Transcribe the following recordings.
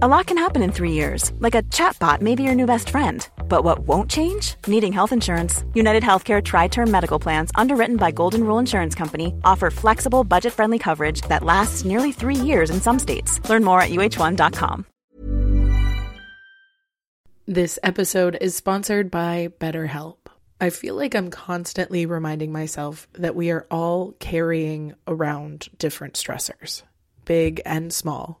A lot can happen in three years, like a chatbot may be your new best friend. But what won't change? Needing health insurance. United Healthcare Tri Term Medical Plans, underwritten by Golden Rule Insurance Company, offer flexible, budget friendly coverage that lasts nearly three years in some states. Learn more at uh1.com. This episode is sponsored by BetterHelp. I feel like I'm constantly reminding myself that we are all carrying around different stressors, big and small.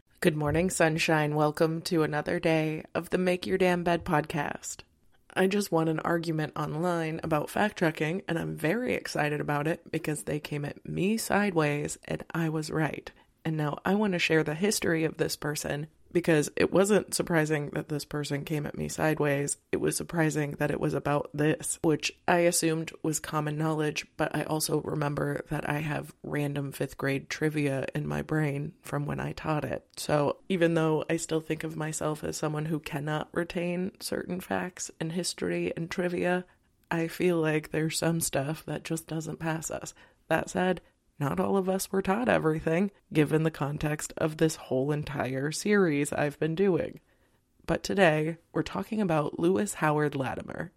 Good morning, sunshine. Welcome to another day of the Make Your Damn Bed podcast. I just won an argument online about fact checking, and I'm very excited about it because they came at me sideways and I was right. And now I want to share the history of this person because it wasn't surprising that this person came at me sideways. It was surprising that it was about this, which I assumed was common knowledge, but I also remember that I have random fifth grade trivia in my brain from when I taught it. So even though I still think of myself as someone who cannot retain certain facts in history and trivia, I feel like there's some stuff that just doesn't pass us. That said, not all of us were taught everything, given the context of this whole entire series I've been doing. But today, we're talking about Lewis Howard Latimer.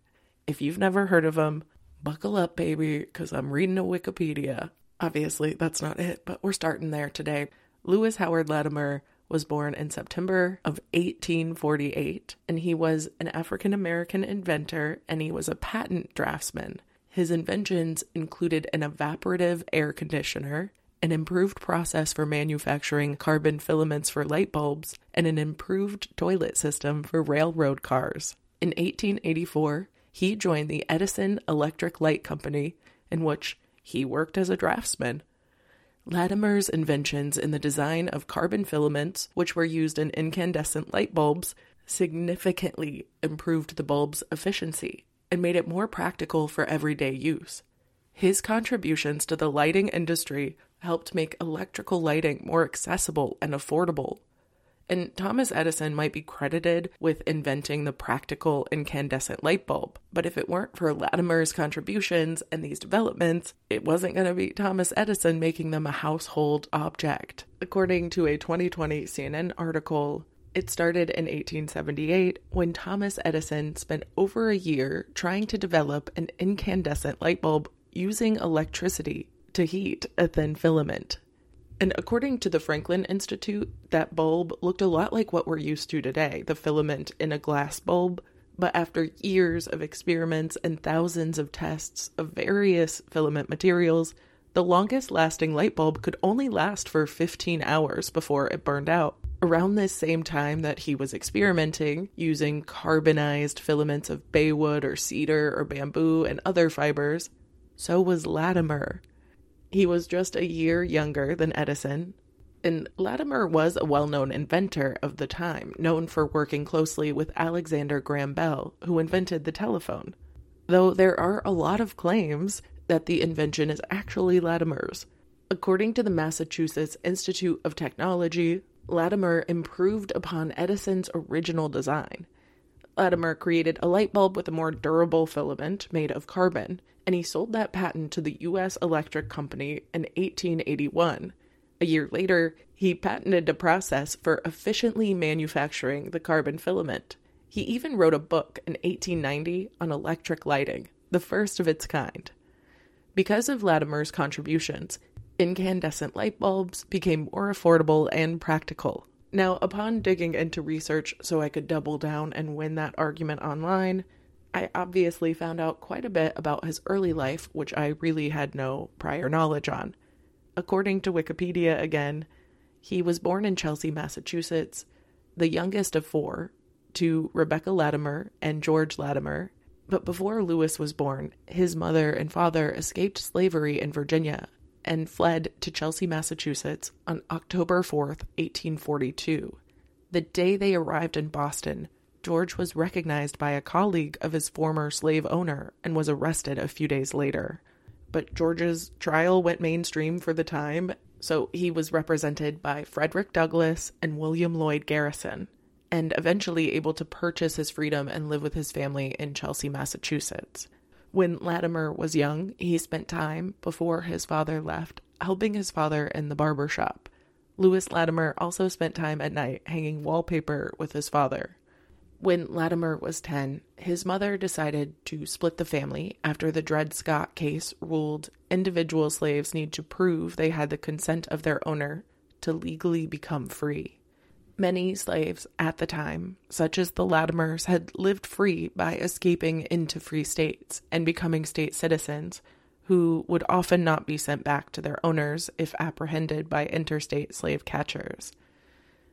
If you've never heard of him, buckle up, baby, because I'm reading a Wikipedia. Obviously, that's not it, but we're starting there today. Lewis Howard Latimer was born in September of 1848, and he was an African American inventor and he was a patent draftsman. His inventions included an evaporative air conditioner, an improved process for manufacturing carbon filaments for light bulbs, and an improved toilet system for railroad cars. In 1884, he joined the Edison Electric Light Company, in which he worked as a draftsman. Latimer's inventions in the design of carbon filaments, which were used in incandescent light bulbs, significantly improved the bulb's efficiency and made it more practical for everyday use. His contributions to the lighting industry helped make electrical lighting more accessible and affordable. And Thomas Edison might be credited with inventing the practical incandescent light bulb, but if it weren't for Latimer's contributions and these developments, it wasn't going to be Thomas Edison making them a household object. According to a 2020 CNN article, it started in 1878 when Thomas Edison spent over a year trying to develop an incandescent light bulb using electricity to heat a thin filament. And according to the Franklin Institute, that bulb looked a lot like what we're used to today the filament in a glass bulb. But after years of experiments and thousands of tests of various filament materials, the longest lasting light bulb could only last for 15 hours before it burned out. Around this same time that he was experimenting using carbonized filaments of baywood or cedar or bamboo and other fibers, so was Latimer. He was just a year younger than Edison, and Latimer was a well known inventor of the time, known for working closely with Alexander Graham Bell, who invented the telephone. Though there are a lot of claims that the invention is actually Latimer's. According to the Massachusetts Institute of Technology, Latimer improved upon Edison's original design. Latimer created a light bulb with a more durable filament made of carbon, and he sold that patent to the U.S. Electric Company in 1881. A year later, he patented a process for efficiently manufacturing the carbon filament. He even wrote a book in 1890 on electric lighting, the first of its kind. Because of Latimer's contributions, incandescent light bulbs became more affordable and practical. Now, upon digging into research so I could double down and win that argument online, I obviously found out quite a bit about his early life, which I really had no prior knowledge on. According to Wikipedia again, he was born in Chelsea, Massachusetts, the youngest of four, to Rebecca Latimer and George Latimer. But before Lewis was born, his mother and father escaped slavery in Virginia and fled to Chelsea, Massachusetts on October 4th, 1842. The day they arrived in Boston, George was recognized by a colleague of his former slave owner and was arrested a few days later. But George's trial went mainstream for the time, so he was represented by Frederick Douglass and William Lloyd Garrison, and eventually able to purchase his freedom and live with his family in Chelsea, Massachusetts. When Latimer was young, he spent time before his father left helping his father in the barber shop. Lewis Latimer also spent time at night hanging wallpaper with his father. When Latimer was 10, his mother decided to split the family after the Dred Scott case ruled individual slaves need to prove they had the consent of their owner to legally become free. Many slaves at the time, such as the Latimers, had lived free by escaping into free states and becoming state citizens, who would often not be sent back to their owners if apprehended by interstate slave catchers.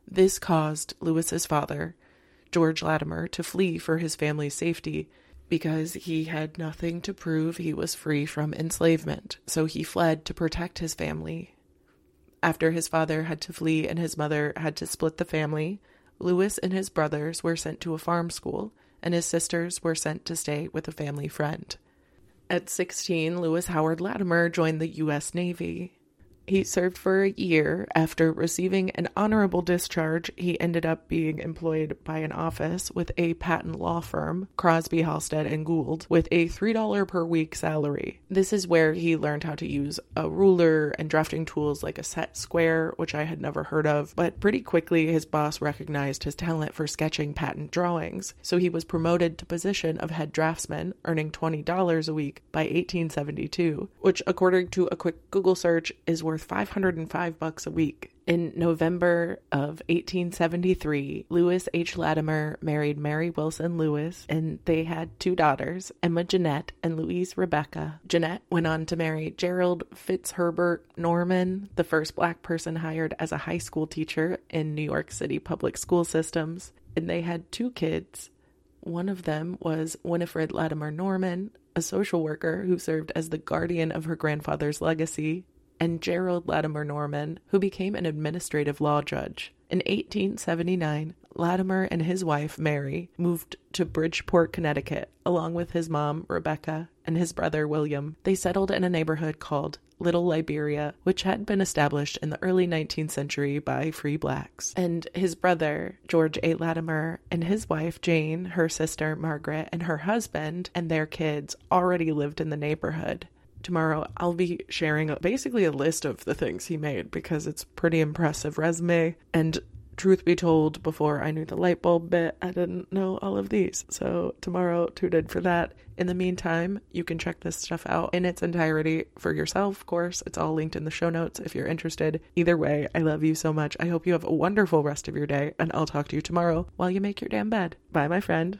This caused Lewis's father, George Latimer, to flee for his family's safety because he had nothing to prove he was free from enslavement, so he fled to protect his family after his father had to flee and his mother had to split the family, Lewis and his brothers were sent to a farm school, and his sisters were sent to stay with a family friend. At 16, Lewis Howard Latimer joined the U.S. Navy. He served for a year. After receiving an honorable discharge, he ended up being employed by an office with a patent law firm, Crosby, Halstead, and Gould, with a $3 per week salary. This is where he learned how to use a ruler and drafting tools like a set square, which I had never heard of, but pretty quickly his boss recognized his talent for sketching patent drawings, so he was promoted to position of head draftsman, earning $20 a week by 1872, which according to a quick Google search is worth 505 bucks a week. In November of 1873, Lewis H. Latimer married Mary Wilson Lewis, and they had two daughters, Emma Jeanette and Louise Rebecca. Jeanette went on to marry Gerald Fitzherbert Norman, the first black person hired as a high school teacher in New York City public school systems, and they had two kids. One of them was Winifred Latimer Norman, a social worker who served as the guardian of her grandfather's legacy, and Gerald Latimer Norman, who became an administrative law judge. In 1879, Latimer and his wife, Mary, moved to Bridgeport, Connecticut, along with his mom, Rebecca, and his brother, William. They settled in a neighborhood called Little Liberia, which had been established in the early 19th century by free blacks. And his brother, George A. Latimer, and his wife, Jane, her sister, Margaret, and her husband and their kids already lived in the neighborhood tomorrow I'll be sharing basically a list of the things he made because it's pretty impressive resume. And truth be told before I knew the light bulb bit I didn't know all of these. So tomorrow tuned in for that. In the meantime you can check this stuff out in its entirety for yourself. Of course it's all linked in the show notes if you're interested. Either way I love you so much. I hope you have a wonderful rest of your day and I'll talk to you tomorrow while you make your damn bed. Bye my friend